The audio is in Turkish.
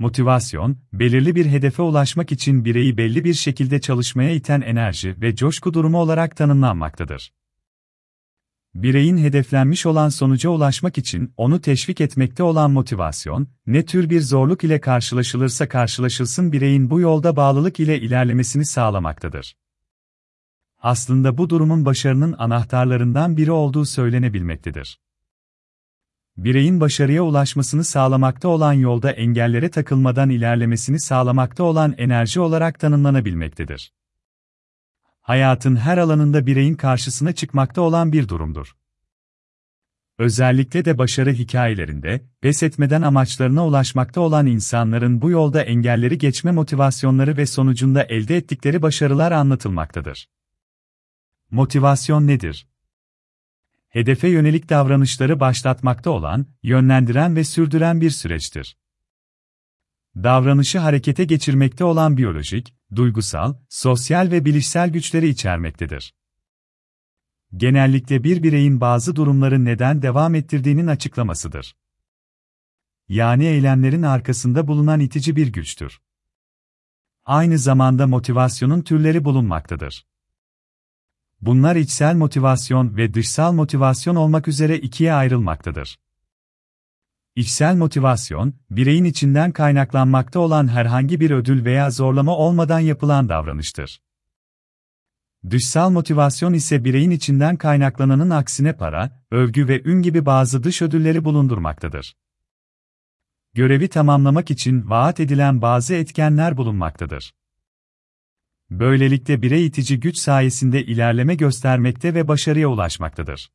Motivasyon, belirli bir hedefe ulaşmak için bireyi belli bir şekilde çalışmaya iten enerji ve coşku durumu olarak tanımlanmaktadır. Bireyin hedeflenmiş olan sonuca ulaşmak için onu teşvik etmekte olan motivasyon, ne tür bir zorluk ile karşılaşılırsa karşılaşılsın bireyin bu yolda bağlılık ile ilerlemesini sağlamaktadır. Aslında bu durumun başarının anahtarlarından biri olduğu söylenebilmektedir bireyin başarıya ulaşmasını sağlamakta olan yolda engellere takılmadan ilerlemesini sağlamakta olan enerji olarak tanımlanabilmektedir. Hayatın her alanında bireyin karşısına çıkmakta olan bir durumdur. Özellikle de başarı hikayelerinde, pes etmeden amaçlarına ulaşmakta olan insanların bu yolda engelleri geçme motivasyonları ve sonucunda elde ettikleri başarılar anlatılmaktadır. Motivasyon nedir? Hedefe yönelik davranışları başlatmakta olan, yönlendiren ve sürdüren bir süreçtir. Davranışı harekete geçirmekte olan biyolojik, duygusal, sosyal ve bilişsel güçleri içermektedir. Genellikle bir bireyin bazı durumları neden devam ettirdiğinin açıklamasıdır. Yani eylemlerin arkasında bulunan itici bir güçtür. Aynı zamanda motivasyonun türleri bulunmaktadır. Bunlar içsel motivasyon ve dışsal motivasyon olmak üzere ikiye ayrılmaktadır. İçsel motivasyon, bireyin içinden kaynaklanmakta olan herhangi bir ödül veya zorlama olmadan yapılan davranıştır. Dışsal motivasyon ise bireyin içinden kaynaklananın aksine para, övgü ve ün gibi bazı dış ödülleri bulundurmaktadır. Görevi tamamlamak için vaat edilen bazı etkenler bulunmaktadır. Böylelikle birey itici güç sayesinde ilerleme göstermekte ve başarıya ulaşmaktadır.